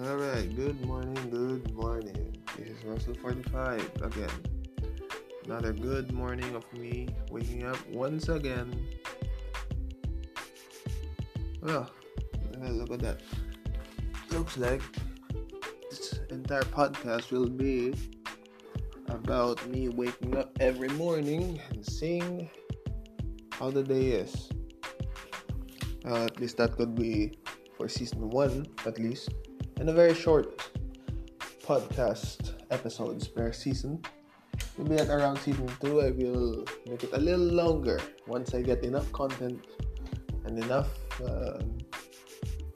All right, good morning, good morning. This is Russell 45 again. Another good morning of me waking up once again. Well, look at that. Looks like this entire podcast will be about me waking up every morning and seeing how the day is. Uh, at least that could be for season one, at least and a very short podcast episodes per season. Maybe at around season 2, I will make it a little longer once I get enough content and enough uh,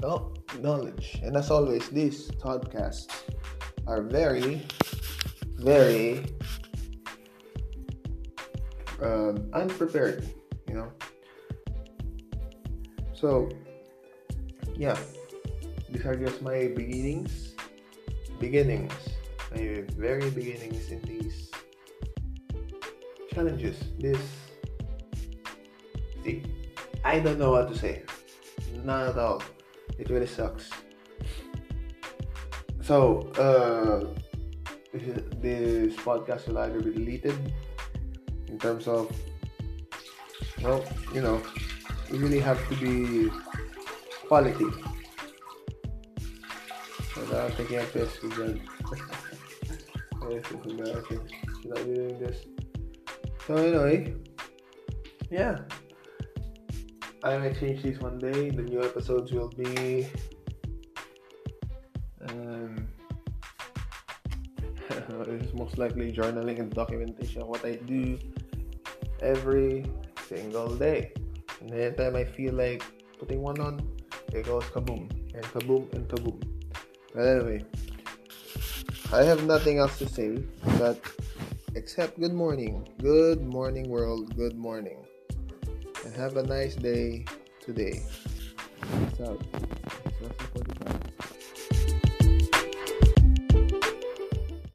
well, knowledge. And as always, these podcasts are very, very um, unprepared, you know. So, yeah, these are just my beginnings. Beginnings. My very beginnings in these challenges. This. See, I don't know what to say. Not at all. It really sucks. So, uh, this podcast will either be deleted in terms of, well, you know, you really have to be quality without taking a piss again. this is embarrassing. Should I be doing this? So anyway, yeah. I might change these one day. The new episodes will be um, this is most likely journaling and documentation of what I do every single day. And anytime I feel like putting one on, it goes kaboom and kaboom and kaboom. Anyway, I have nothing else to say but except good morning. Good morning, world. Good morning. And have a nice day today. Peace out.